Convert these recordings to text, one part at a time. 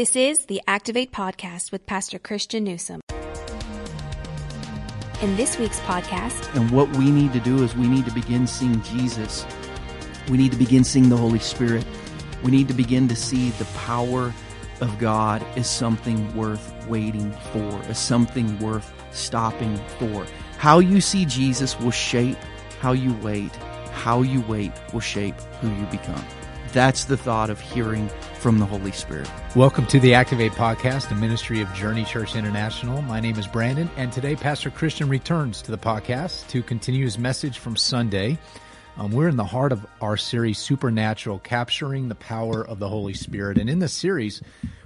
This is the Activate Podcast with Pastor Christian Newsom. In this week's podcast, And what we need to do is we need to begin seeing Jesus. We need to begin seeing the Holy Spirit. We need to begin to see the power of God as something worth waiting for, as something worth stopping for. How you see Jesus will shape how you wait. How you wait will shape who you become. That's the thought of hearing from the Holy Spirit. Welcome to the Activate Podcast, a ministry of Journey Church International. My name is Brandon, and today Pastor Christian returns to the podcast to continue his message from Sunday. Um, we're in the heart of our series, Supernatural, capturing the power of the Holy Spirit. And in this series,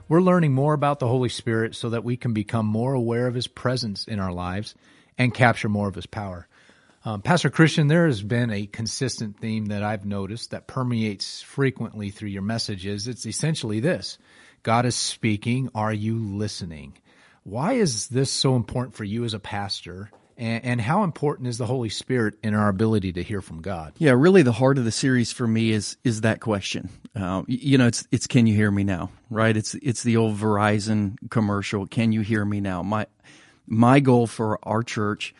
we're learning more about the Holy Spirit so that we can become more aware of his presence in our lives and capture more of his power. Um, Pastor Christian, there has been a consistent theme that I've noticed that permeates frequently through your messages. It's essentially this God is speaking. Are you listening? Why is this so important for you as a pastor? And, and how important is the Holy Spirit in our ability to hear from God? Yeah, really, the heart of the series for me is is that question. Uh, you know, it's it's can you hear me now? Right? It's it's the old Verizon commercial. Can you hear me now? My my goal for our church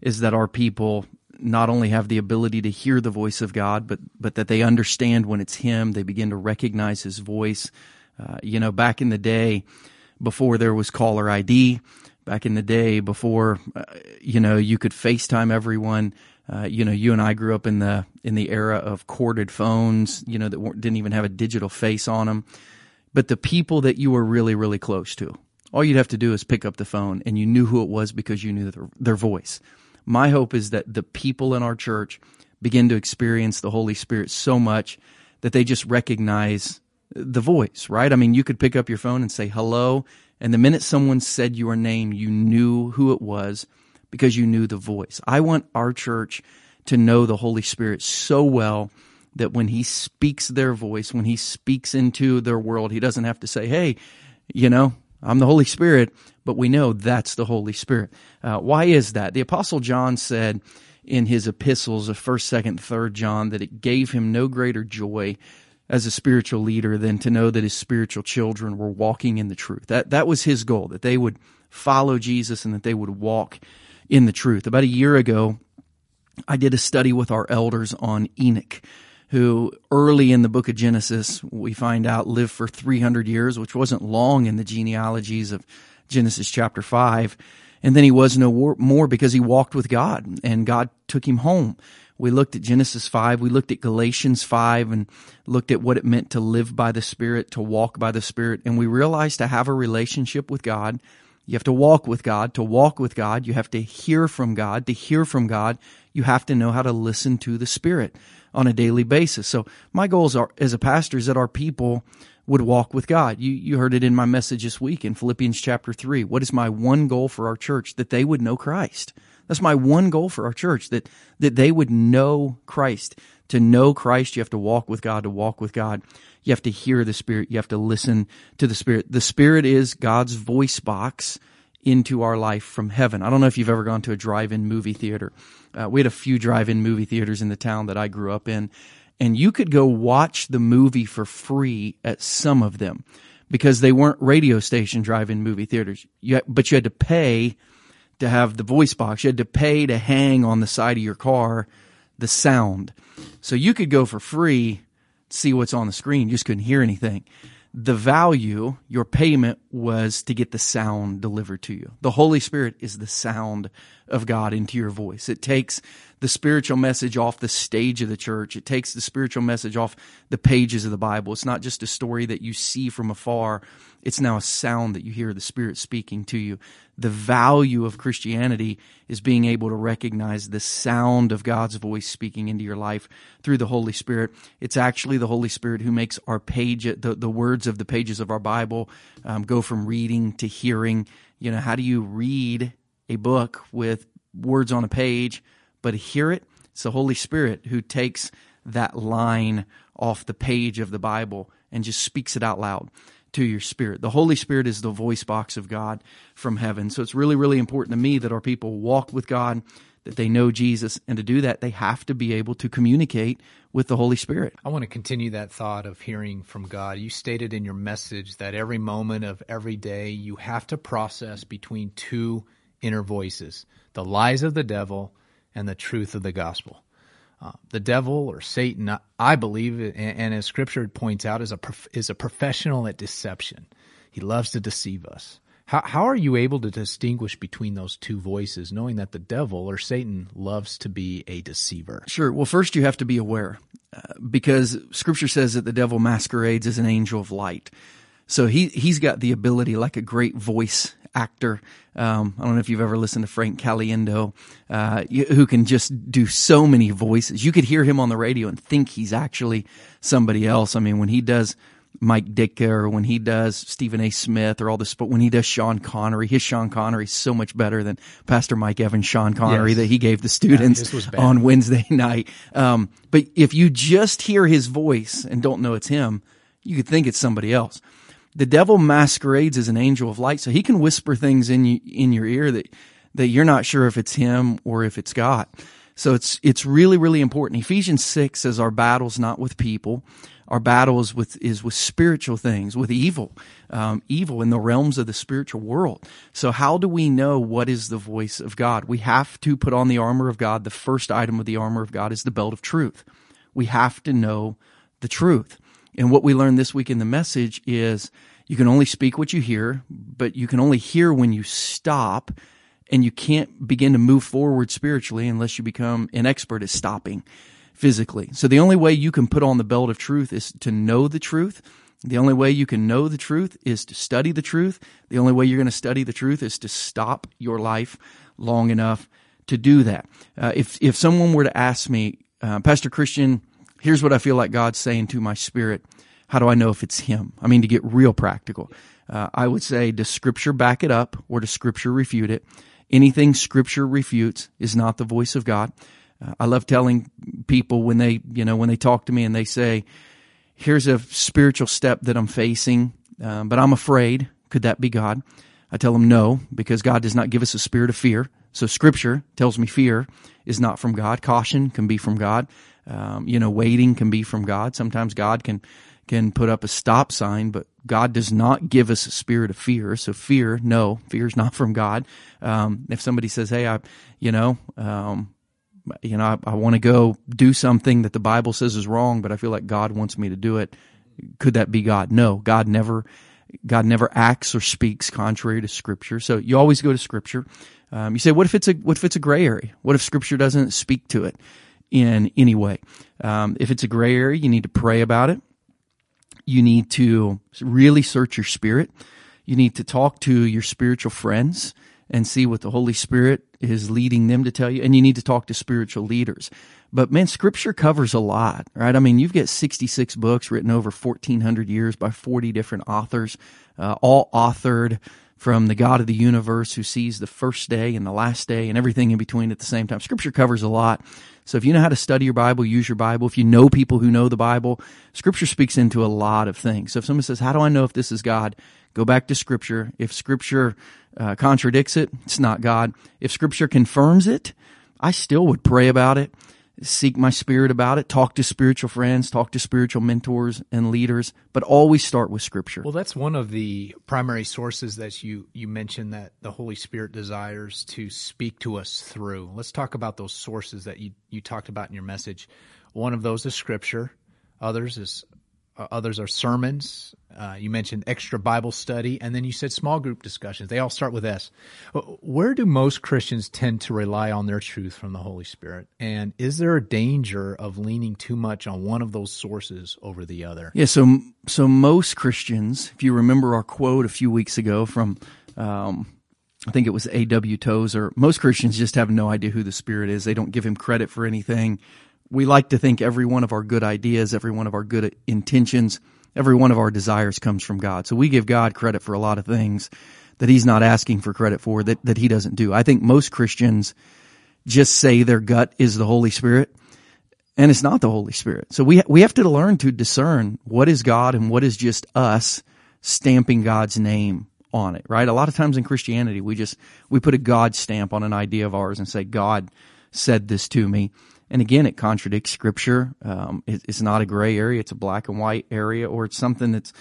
is that our people not only have the ability to hear the voice of God, but but that they understand when it's Him. They begin to recognize His voice. Uh, you know, back in the day, before there was caller ID, back in the day before, uh, you know, you could FaceTime everyone. Uh, you know, you and I grew up in the in the era of corded phones. You know, that didn't even have a digital face on them. But the people that you were really, really close to, all you'd have to do is pick up the phone, and you knew who it was because you knew their, their voice. My hope is that the people in our church begin to experience the Holy Spirit so much that they just recognize the voice, right? I mean, you could pick up your phone and say hello, and the minute someone said your name, you knew who it was because you knew the voice. I want our church to know the Holy Spirit so well that when he speaks their voice, when he speaks into their world, he doesn't have to say, hey, you know, I'm the Holy Spirit, but we know that's the Holy Spirit. Uh, why is that? The Apostle John said in his epistles of 1st, 2nd, 3rd John that it gave him no greater joy as a spiritual leader than to know that his spiritual children were walking in the truth. That, that was his goal, that they would follow Jesus and that they would walk in the truth. About a year ago, I did a study with our elders on Enoch who early in the book of Genesis, we find out lived for 300 years, which wasn't long in the genealogies of Genesis chapter 5. And then he was no more because he walked with God and God took him home. We looked at Genesis 5, we looked at Galatians 5 and looked at what it meant to live by the Spirit, to walk by the Spirit. And we realized to have a relationship with God, you have to walk with God. To walk with God, you have to hear from God. To hear from God, you have to know how to listen to the Spirit on a daily basis. So my goals are as a pastor is that our people would walk with God. You you heard it in my message this week in Philippians chapter 3. What is my one goal for our church that they would know Christ? That's my one goal for our church that that they would know Christ. To know Christ, you have to walk with God. To walk with God, you have to hear the Spirit. You have to listen to the Spirit. The Spirit is God's voice box into our life from heaven. I don't know if you've ever gone to a drive-in movie theater. Uh, we had a few drive-in movie theaters in the town that I grew up in, and you could go watch the movie for free at some of them because they weren't radio station drive-in movie theaters. You, but you had to pay to have the voice box. You had to pay to hang on the side of your car the sound. So you could go for free, see what's on the screen. You just couldn't hear anything the value, your payment was to get the sound delivered to you. The Holy Spirit is the sound of God into your voice. It takes the spiritual message off the stage of the church. It takes the spiritual message off the pages of the Bible. It's not just a story that you see from afar. It's now a sound that you hear the Spirit speaking to you. The value of Christianity is being able to recognize the sound of God's voice speaking into your life through the Holy Spirit. It's actually the Holy Spirit who makes our page, the, the words of the pages of our Bible um, go from reading to hearing. You know, how do you read a book with words on a page, but hear it? It's the Holy Spirit who takes that line off the page of the Bible and just speaks it out loud. To your spirit. The Holy Spirit is the voice box of God from heaven. So it's really, really important to me that our people walk with God, that they know Jesus, and to do that, they have to be able to communicate with the Holy Spirit. I want to continue that thought of hearing from God. You stated in your message that every moment of every day you have to process between two inner voices the lies of the devil and the truth of the gospel. Uh, the devil or Satan, I believe, and, and as Scripture points out, is a prof- is a professional at deception. He loves to deceive us. How how are you able to distinguish between those two voices, knowing that the devil or Satan loves to be a deceiver? Sure. Well, first you have to be aware, uh, because Scripture says that the devil masquerades as an angel of light. So he he's got the ability, like a great voice actor. Um, I don't know if you've ever listened to Frank Caliendo, uh, who can just do so many voices. You could hear him on the radio and think he's actually somebody else. I mean, when he does Mike Ditka or when he does Stephen A. Smith or all this, but when he does Sean Connery, his Sean Connery is so much better than Pastor Mike Evans' Sean Connery yes. that he gave the students yeah, on Wednesday night. Um, but if you just hear his voice and don't know it's him, you could think it's somebody else the devil masquerades as an angel of light, so he can whisper things in you, in your ear that that you're not sure if it's him or if it's God. So it's it's really really important. Ephesians six says our battle's not with people, our battle is with is with spiritual things, with evil, um, evil in the realms of the spiritual world. So how do we know what is the voice of God? We have to put on the armor of God. The first item of the armor of God is the belt of truth. We have to know the truth. And what we learned this week in the message is you can only speak what you hear, but you can only hear when you stop and you can't begin to move forward spiritually unless you become an expert at stopping physically. So the only way you can put on the belt of truth is to know the truth. The only way you can know the truth is to study the truth. The only way you're going to study the truth is to stop your life long enough to do that. Uh, if if someone were to ask me, uh, Pastor Christian, here's what I feel like God's saying to my spirit. How do I know if it's Him? I mean, to get real practical, uh, I would say, does Scripture back it up or does Scripture refute it? Anything Scripture refutes is not the voice of God. Uh, I love telling people when they, you know, when they talk to me and they say, here's a spiritual step that I'm facing, um, but I'm afraid. Could that be God? I tell them no, because God does not give us a spirit of fear. So scripture tells me fear is not from God. Caution can be from God. Um, you know, waiting can be from God. Sometimes God can can put up a stop sign, but God does not give us a spirit of fear. So fear, no, fear is not from God. Um, if somebody says, "Hey, I, you know, um, you know, I, I want to go do something that the Bible says is wrong, but I feel like God wants me to do it," could that be God? No, God never, God never acts or speaks contrary to Scripture. So you always go to Scripture. Um, you say, "What if it's a what if it's a gray area? What if Scripture doesn't speak to it?" in any way. Um, if it's a gray area, you need to pray about it. You need to really search your spirit. You need to talk to your spiritual friends and see what the Holy Spirit is leading them to tell you. And you need to talk to spiritual leaders. But man, scripture covers a lot, right? I mean, you've got 66 books written over 1400 years by 40 different authors, uh, all authored from the God of the universe who sees the first day and the last day and everything in between at the same time. Scripture covers a lot. So if you know how to study your Bible, use your Bible. If you know people who know the Bible, Scripture speaks into a lot of things. So if someone says, how do I know if this is God? Go back to Scripture. If Scripture uh, contradicts it, it's not God. If Scripture confirms it, I still would pray about it seek my spirit about it, talk to spiritual friends, talk to spiritual mentors and leaders, but always start with scripture. Well, that's one of the primary sources that you, you mentioned that the Holy Spirit desires to speak to us through. Let's talk about those sources that you, you talked about in your message. One of those is scripture. Others is others are sermons. Uh, you mentioned extra Bible study, and then you said small group discussions. They all start with S. Where do most Christians tend to rely on their truth from the Holy Spirit? And is there a danger of leaning too much on one of those sources over the other? Yeah. So, so most Christians, if you remember our quote a few weeks ago from, um, I think it was A.W. Tozer, most Christians just have no idea who the Spirit is. They don't give him credit for anything we like to think every one of our good ideas, every one of our good intentions, every one of our desires comes from God. So we give God credit for a lot of things that he's not asking for credit for that, that he doesn't do. I think most Christians just say their gut is the Holy Spirit and it's not the Holy Spirit. So we, we have to learn to discern what is God and what is just us stamping God's name on it, right? A lot of times in Christianity, we just, we put a God stamp on an idea of ours and say, God said this to me. And again, it contradicts scripture. Um, it, it's not a gray area. It's a black and white area, or it's something that's,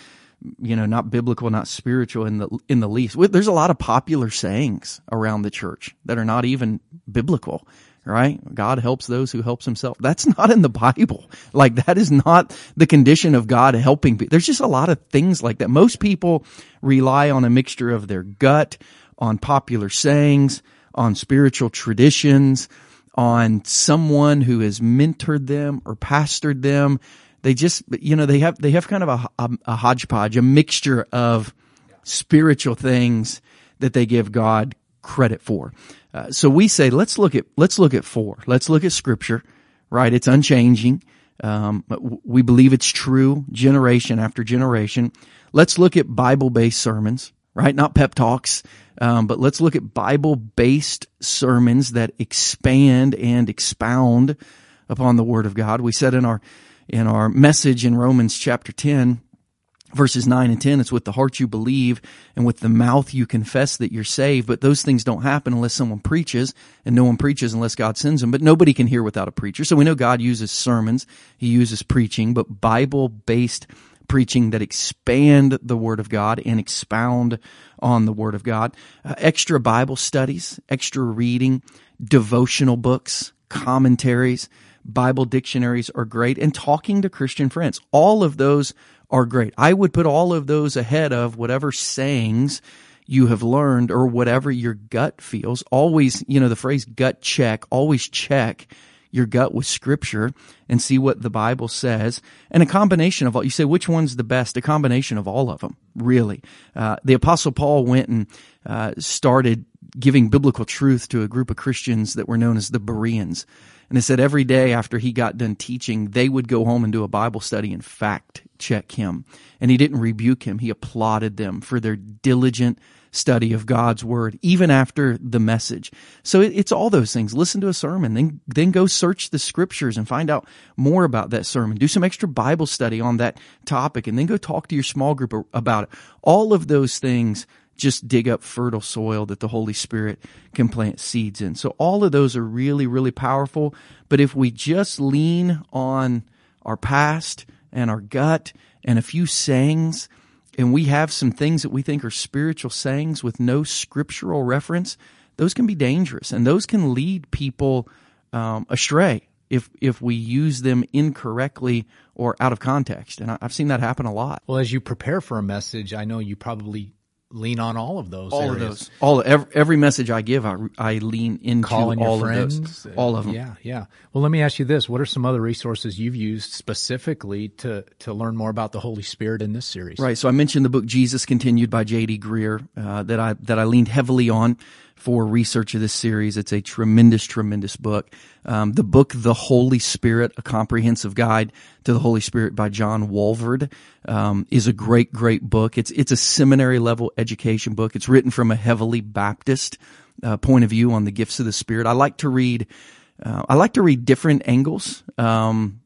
you know, not biblical, not spiritual in the, in the least. There's a lot of popular sayings around the church that are not even biblical right? God helps those who helps himself. That's not in the Bible. Like that is not the condition of God helping people. There's just a lot of things like that. Most people rely on a mixture of their gut, on popular sayings, on spiritual traditions, on someone who has mentored them or pastored them. They just, you know, they have, they have kind of a, a, a hodgepodge, a mixture of spiritual things that they give God credit for. Uh, so we say, let's look at, let's look at four. Let's look at scripture, right? It's unchanging. Um, we believe it's true generation after generation. Let's look at Bible based sermons, right? Not pep talks, um, but let's look at Bible based sermons that expand and expound upon the Word of God. We said in our, in our message in Romans chapter 10, verses 9 and 10 it's with the heart you believe and with the mouth you confess that you're saved. But those things don't happen unless someone preaches and no one preaches unless god sends them. But nobody can hear without a preacher. So we know god uses sermons. He uses preaching but bible based preaching that expand the word of god and expound on the word of god uh, extra bible studies extra reading devotional books commentaries bible dictionaries are great and talking to christian friends all of those are great. I would put all of those ahead of whatever sayings you have learned or whatever your gut feels. Always, you know, the phrase gut check, always check your gut with scripture and see what the Bible says. And a combination of all, you say, which one's the best? A combination of all of them, really. Uh, the apostle Paul went and uh, started giving biblical truth to a group of Christians that were known as the Bereans. And it said every day after he got done teaching, they would go home and do a Bible study and fact check him. And he didn't rebuke him. He applauded them for their diligent study of God's word, even after the message. So it's all those things. Listen to a sermon, then, then go search the scriptures and find out more about that sermon. Do some extra Bible study on that topic and then go talk to your small group about it. All of those things just dig up fertile soil that the Holy Spirit can plant seeds in. So all of those are really, really powerful. But if we just lean on our past and our gut and a few sayings, and we have some things that we think are spiritual sayings with no scriptural reference, those can be dangerous and those can lead people um, astray if if we use them incorrectly or out of context. And I've seen that happen a lot. Well, as you prepare for a message, I know you probably lean on all of those. All areas. of those. All every, every, message I give, I, I lean into Calling all of those. All of them. Yeah, yeah. Well, let me ask you this: What are some other resources you've used specifically to to learn more about the Holy Spirit in this series? Right. So I mentioned the book Jesus Continued by J.D. Greear uh, that I that I leaned heavily on for research of this series. It's a tremendous, tremendous book. Um, the book, The Holy Spirit, A Comprehensive Guide to the Holy Spirit by John Walvoord, um, is a great, great book. It's, it's a seminary level education book. It's written from a heavily Baptist uh, point of view on the gifts of the Spirit. I like to read, uh, I like to read different angles. Um,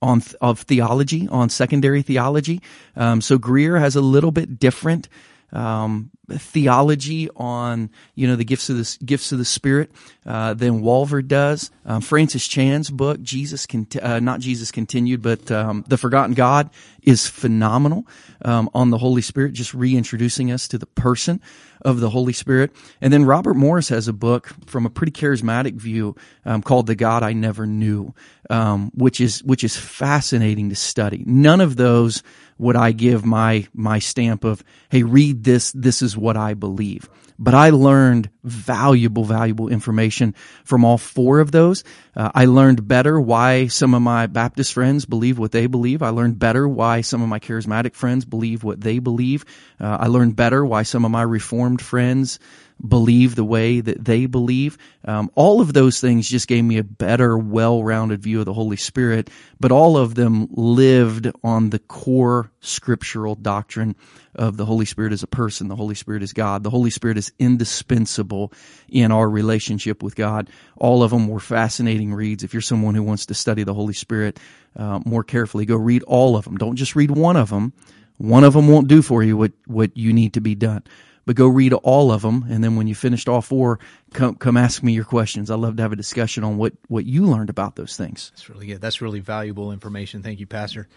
on of theology, on secondary theology. Um, so Greear has a little bit different um, theology on you know the gifts of the gifts of the Spirit uh, than Walvoord does. Um, Francis Chan's book, Jesus, uh, not Jesus continued, but um, the Forgotten God, is phenomenal um, on the Holy Spirit, just reintroducing us to the person of the Holy Spirit. And then Robert Morris has a book from a pretty charismatic view um, called "The God I Never Knew," um, which is which is fascinating to study. None of those would I give my my stamp of, hey, read this. This is what I believe. But I learned valuable, valuable information from all four of those. Uh, I learned better why some of my Baptist friends believe what they believe. I learned better why some of my charismatic friends believe what they believe. Uh, I learned better why some of my Reformed friends believe the way that they believe. Um, all of those things just gave me a better, well-rounded view of the Holy Spirit, but all of them lived on the core scriptural doctrine of the Holy Spirit as a person. The Holy Spirit is God. The Holy Spirit is indispensable in our relationship with God. All of them were fascinating reads. If you're someone who wants to study the Holy Spirit uh, more carefully, go read all of them. Don't just read one of them One of them won't do for you what, what you need to be done. But go read all of them, and then when you finished all four, come come ask me your questions. I love to have a discussion on what what you learned about those things. That's really good. That's really valuable information. Thank you, Pastor.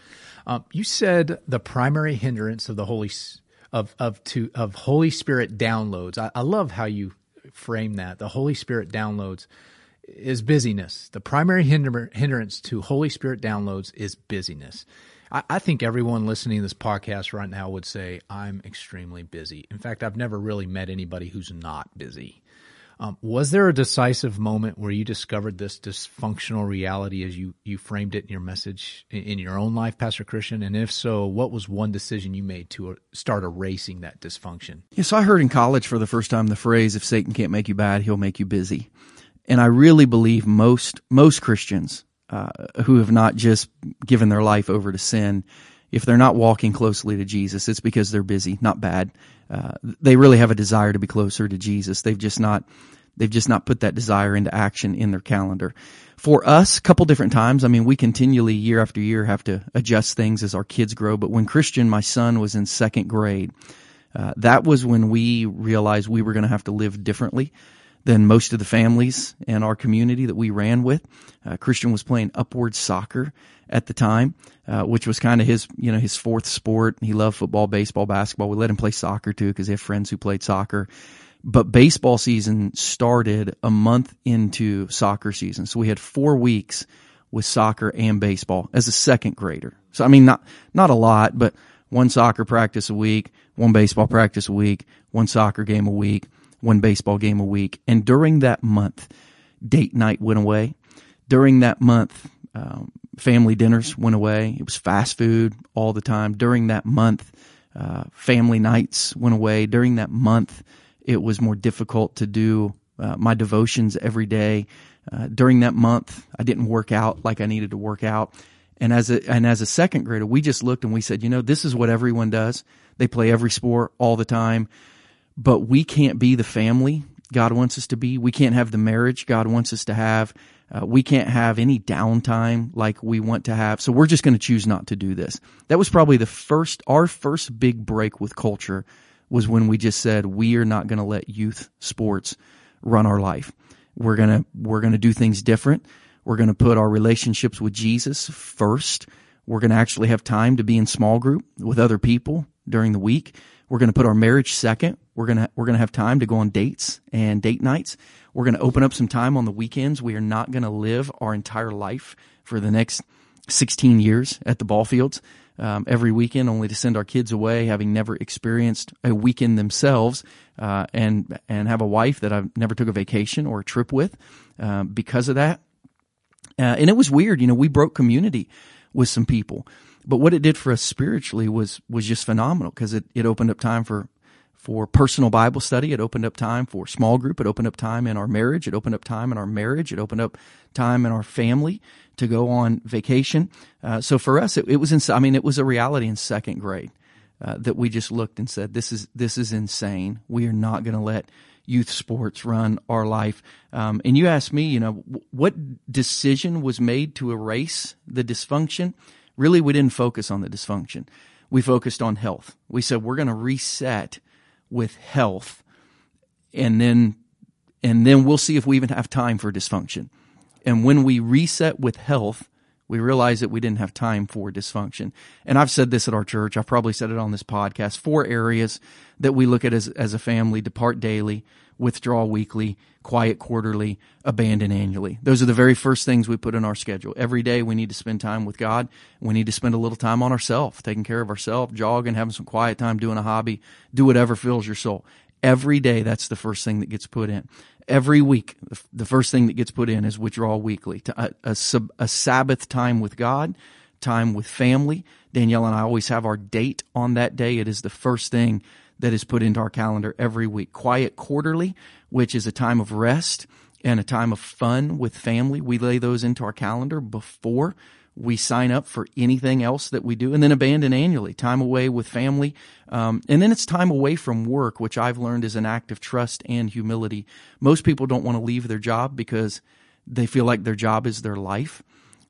Um, you said the primary hindrance of the Holy of of to of Holy Spirit downloads. I, I love how you frame that. The Holy Spirit downloads is busyness. The primary hinder, hindrance to Holy Spirit downloads is busyness. I, I, think everyone listening to this podcast right now would say, I'm extremely busy. In fact, I've never really met anybody who's not busy. Um, was there a decisive moment where you discovered this dysfunctional reality as you, you framed it in your message in, in your own life, Pastor Christian? And if so, what was one decision you made to uh, start erasing that dysfunction? Yes, I heard in college for the first time the phrase, if Satan can't make you bad, he'll make you busy. And I really believe most, most Christians uh, who have not just given their life over to sin, if they're not walking closely to Jesus, it's because they're busy, not bad. Uh, they really have a desire to be closer to Jesus. They've just not, they've just not put that desire into action in their calendar. For us, a couple different times, I mean, we continually year after year have to adjust things as our kids grow. But when Christian, my son, was in second grade, uh, that was when we realized we were going to have to live differently than most of the families in our community that we ran with. Uh, Christian was playing upward soccer at the time, uh, which was kind of his, you know, his fourth sport. He loved football, baseball, basketball. We let him play soccer too because he had friends who played soccer. But baseball season started a month into soccer season. So we had four weeks with soccer and baseball as a second grader. So I mean, not, not a lot, but one soccer practice a week, one baseball practice a week, one soccer game a week one baseball game a week. And during that month, date night went away. During that month, um, family dinners went away. It was fast food all the time. During that month, uh, family nights went away. During that month, it was more difficult to do uh, my devotions every day. Uh, during that month, I didn't work out like I needed to work out. And as a and as a second grader, we just looked and we said, you know, this is what everyone does. They play every sport all the time but we can't be the family God wants us to be. We can't have the marriage God wants us to have. Uh, we can't have any downtime like we want to have. So we're just going to choose not to do this. That was probably the first, our first big break with culture was when we just said we are not going to let youth sports run our life. We're going to, we're going to do things different. We're going to put our relationships with Jesus first. We're going to actually have time to be in small group with other people during the week. We're going to put our marriage second. We're going to, we're going to have time to go on dates and date nights. We're going to open up some time on the weekends. We are not going to live our entire life for the next 16 years at the ball fields. Um, every weekend, only to send our kids away, having never experienced a weekend themselves, uh, and and have a wife that I've never took a vacation or a trip with uh, because of that. Uh, and it was weird, you know. We broke community with some people. But what it did for us spiritually was was just phenomenal because it, it opened up time for for personal Bible study. It opened up time for small group. It opened up time in our marriage. It opened up time in our marriage. It opened up time in our family to go on vacation. Uh, so for us, it, it, was, in, I mean, it was a reality in second grade uh, that we just looked and said, this is, this is insane. We are not going to let youth sports run our life. Um, and you asked me, you know, what decision was made to erase the dysfunction? Really we didn't focus on the dysfunction. We focused on health. We said we're going to reset with health and then and then we'll see if we even have time for dysfunction. And when we reset with health, we realize that we didn't have time for dysfunction. And I've said this at our church. I've probably said it on this podcast. Four areas that we look at as, as a family, depart daily, withdraw weekly, quiet quarterly, abandon annually. Those are the very first things we put in our schedule. Every day we need to spend time with God. We need to spend a little time on ourselves, taking care of ourselves, jogging, having some quiet time, doing a hobby, do whatever fills your soul. Every day that's the first thing that gets put in. Every week, the first thing that gets put in is withdrawal weekly, uh, a, a, a Sabbath time with God, time with family. Danielle and I always have our date on that day. It is the first thing that is put into our calendar every week. Quiet quarterly, which is a time of rest and a time of fun with family. We lay those into our calendar before we sign up for anything else that we do and then abandon annually time away with family um, and then it's time away from work which i've learned is an act of trust and humility most people don't want to leave their job because they feel like their job is their life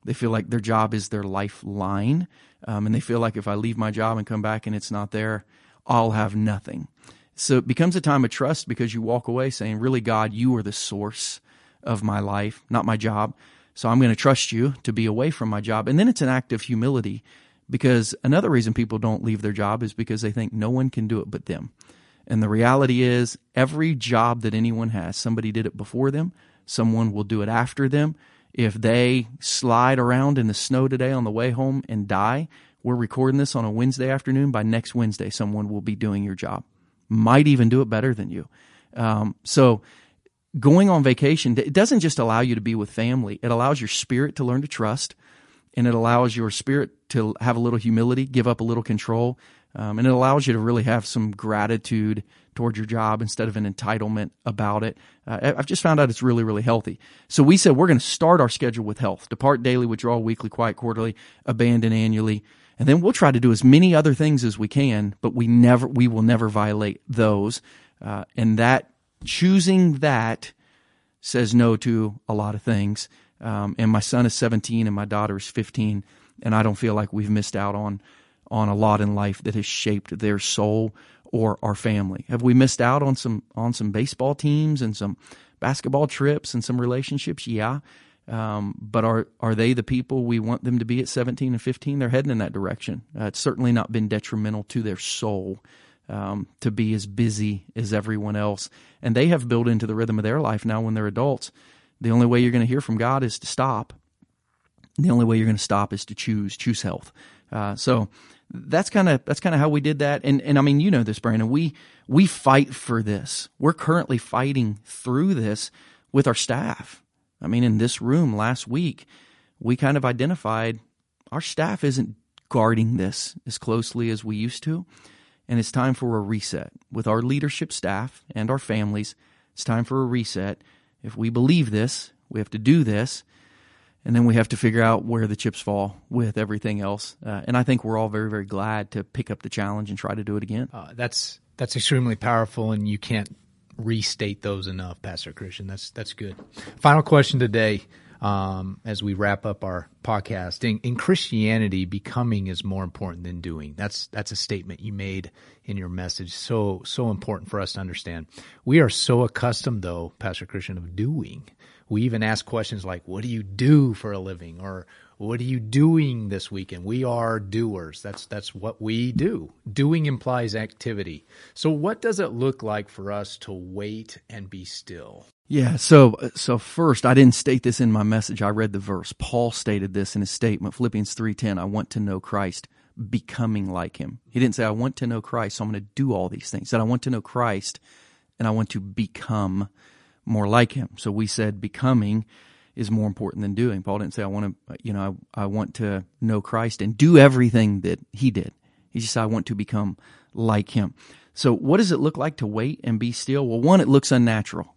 They feel like their job is their lifeline. Um, and they feel like if I leave my job and come back and it's not there, I'll have nothing. So it becomes a time of trust because you walk away saying, really, God, you are the source of my life, not my job. So I'm going to trust you to be away from my job. And then it's an act of humility because another reason people don't leave their job is because they think no one can do it but them. And the reality is, every job that anyone has, somebody did it before them, someone will do it after them. If they slide around in the snow today on the way home and die, we're recording this on a Wednesday afternoon. By next Wednesday, someone will be doing your job, might even do it better than you. Um, so, going on vacation, it doesn't just allow you to be with family, it allows your spirit to learn to trust and it allows your spirit to have a little humility, give up a little control, um, and it allows you to really have some gratitude toward your job instead of an entitlement about it. Uh, I've just found out it's really, really healthy. So we said we're going to start our schedule with health, depart daily, withdraw weekly, quiet quarterly, abandon annually. And then we'll try to do as many other things as we can, but we never, we will never violate those. Uh, and that choosing that says no to a lot of things. Um, and my son is 17 and my daughter is 15, and I don't feel like we've missed out on on a lot in life that has shaped their soul or our family. Have we missed out on some on some baseball teams and some basketball trips and some relationships? Yeah. Um, but are are they the people we want them to be at 17 and 15? They're heading in that direction. Uh, it's certainly not been detrimental to their soul um, to be as busy as everyone else, and they have built into the rhythm of their life now when they're adults the only way you're going to hear from God is to stop. The only way you're going to stop is to choose choose health. Uh, so that's kind of that's kind of how we did that. And and I mean, you know this, Brandon. We we fight for this. We're currently fighting through this with our staff. I mean, in this room last week, we kind of identified our staff isn't guarding this as closely as we used to. And it's time for a reset with our leadership staff and our families. It's time for a reset if we believe this, we have to do this, and then we have to figure out where the chips fall with everything else. Uh, and I think we're all very, very glad to pick up the challenge and try to do it again. Uh, that's that's extremely powerful, and you can't restate those enough, Pastor Christian. That's that's good. Final question today um, as we wrap up our podcast. In, in, Christianity, becoming is more important than doing. That's that's a statement you made in your message. So so important for us to understand. We are so accustomed, though, Pastor Christian, of doing. We even ask questions like, "What do you do for a living?" or what are you doing this weekend? We are doers. That's that's what we do. Doing implies activity. So what does it look like for us to wait and be still? Yeah, so so first I didn't state this in my message. I read the verse. Paul stated this in his statement, Philippians 3:10, I want to know Christ, becoming like him. He didn't say I want to know Christ, so I'm going to do all these things. He said I want to know Christ and I want to become more like him. So we said becoming is more important than doing. Paul didn't say, I want to, you know, I, I want to know Christ and do everything that he did. He just said, I want to become like him. So what does it look like to wait and be still? Well, one, it looks unnatural.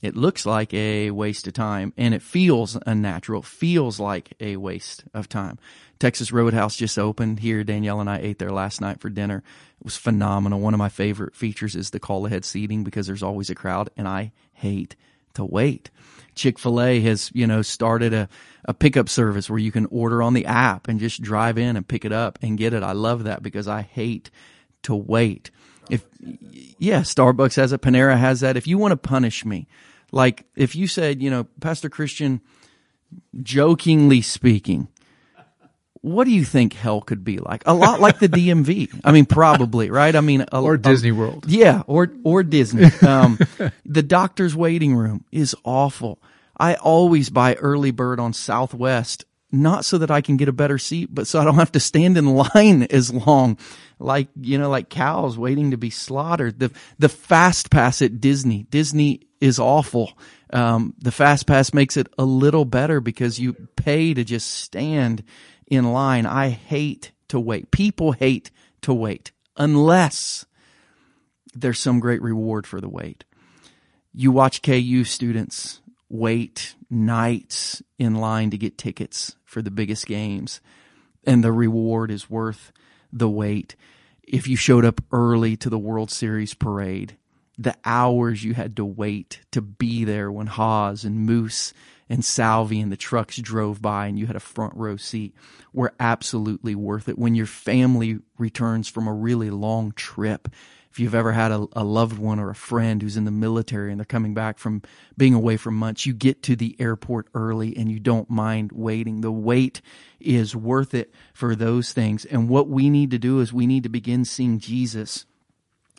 It looks like a waste of time and it feels unnatural, feels like a waste of time. Texas Roadhouse just opened here. Danielle and I ate there last night for dinner. It was phenomenal. One of my favorite features is the call ahead seating because there's always a crowd and I hate to wait. Chick fil A has, you know, started a, a pickup service where you can order on the app and just drive in and pick it up and get it. I love that because I hate to wait. If, yeah, Starbucks has it, Panera has that. If you want to punish me, like if you said, you know, Pastor Christian, jokingly speaking, what do you think hell could be like? A lot like the DMV. I mean, probably, right? I mean, a, or Disney a, World. Yeah, or or Disney. Um, the doctor's waiting room is awful. I always buy early bird on Southwest, not so that I can get a better seat, but so I don't have to stand in line as long, like you know, like cows waiting to be slaughtered. The the fast pass at Disney. Disney is awful. Um, the fast pass makes it a little better because you pay to just stand in line. I hate to wait. People hate to wait unless there's some great reward for the wait. You watch KU students wait nights in line to get tickets for the biggest games, and the reward is worth the wait. If you showed up early to the World Series parade, the hours you had to wait to be there when Haas and Moose and Salvi and the trucks drove by and you had a front row seat were absolutely worth it. When your family returns from a really long trip, if you've ever had a, a, loved one or a friend who's in the military and they're coming back from being away for months, you get to the airport early and you don't mind waiting. The wait is worth it for those things. And what we need to do is we need to begin seeing Jesus.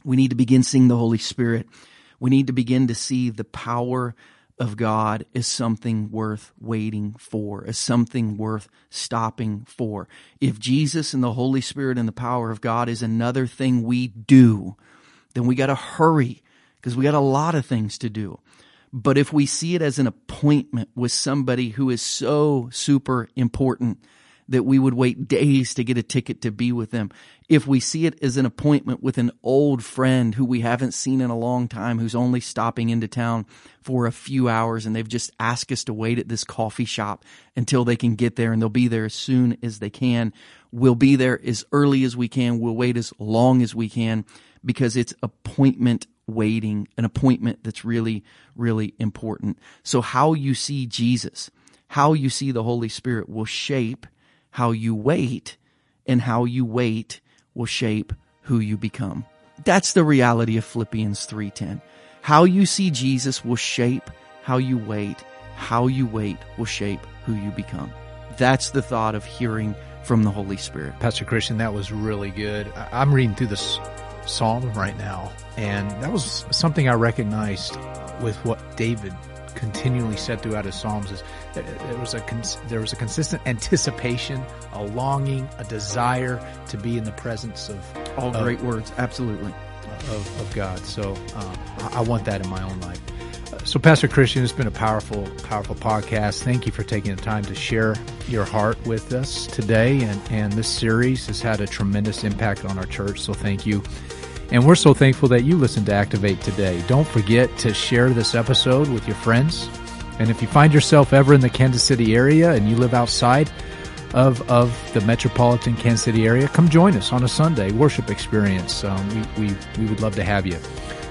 We need to begin seeing the Holy Spirit. We need to begin to see the power of God is something worth waiting for, is something worth stopping for. If Jesus and the Holy Spirit and the power of God is another thing we do, then we got to hurry because we got a lot of things to do. But if we see it as an appointment with somebody who is so super important that we would wait days to get a ticket to be with them. If we see it as an appointment with an old friend who we haven't seen in a long time, who's only stopping into town for a few hours and they've just asked us to wait at this coffee shop until they can get there and they'll be there as soon as they can. We'll be there as early as we can. We'll wait as long as we can because it's appointment waiting, an appointment that's really, really important. So how you see Jesus, how you see the Holy Spirit will shape how you wait, and how you wait will shape who you become. That's the reality of Philippians 3:10. How you see Jesus will shape how you wait. How you wait will shape who you become. That's the thought of hearing from the Holy Spirit. Pastor Christian, that was really good. I'm reading through this psalm right now, and that was something I recognized with what David continually said throughout his psalms is there was a there was a consistent anticipation, a longing, a desire to be in the presence of all of, great words. Absolutely, of, of God. So uh, I, I want that in my own life. So, Pastor Christian, it's been a powerful, powerful podcast. Thank you for taking the time to share your heart with us today. And, and this series has had a tremendous impact on our church. So, thank you. And we're so thankful that you listened to Activate today. Don't forget to share this episode with your friends. And if you find yourself ever in the Kansas City area and you live outside of, of the metropolitan Kansas City area, come join us on a Sunday worship experience. Um, we, we, we would love to have you.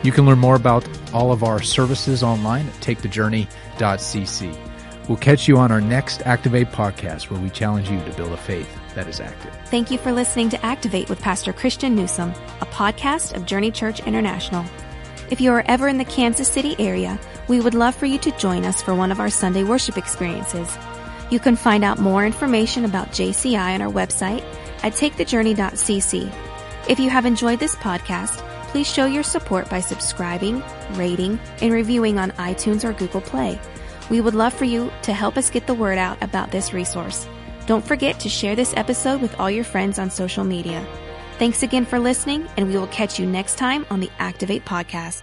You can learn more about all of our services online at takethejourney.cc. We'll catch you on our next Activate podcast where we challenge you to build a faith that is active. Thank you for listening to Activate with Pastor Christian Newsom, a podcast of Journey Church International. If you are ever in the Kansas City area, we would love for you to join us for one of our Sunday worship experiences. You can find out more information about JCI on our website at takethejourney.cc. If you have enjoyed this podcast, please show your support by subscribing, rating, and reviewing on iTunes or Google Play. We would love for you to help us get the word out about this resource. Don't forget to share this episode with all your friends on social media. Thanks again for listening, and we will catch you next time on the Activate Podcast.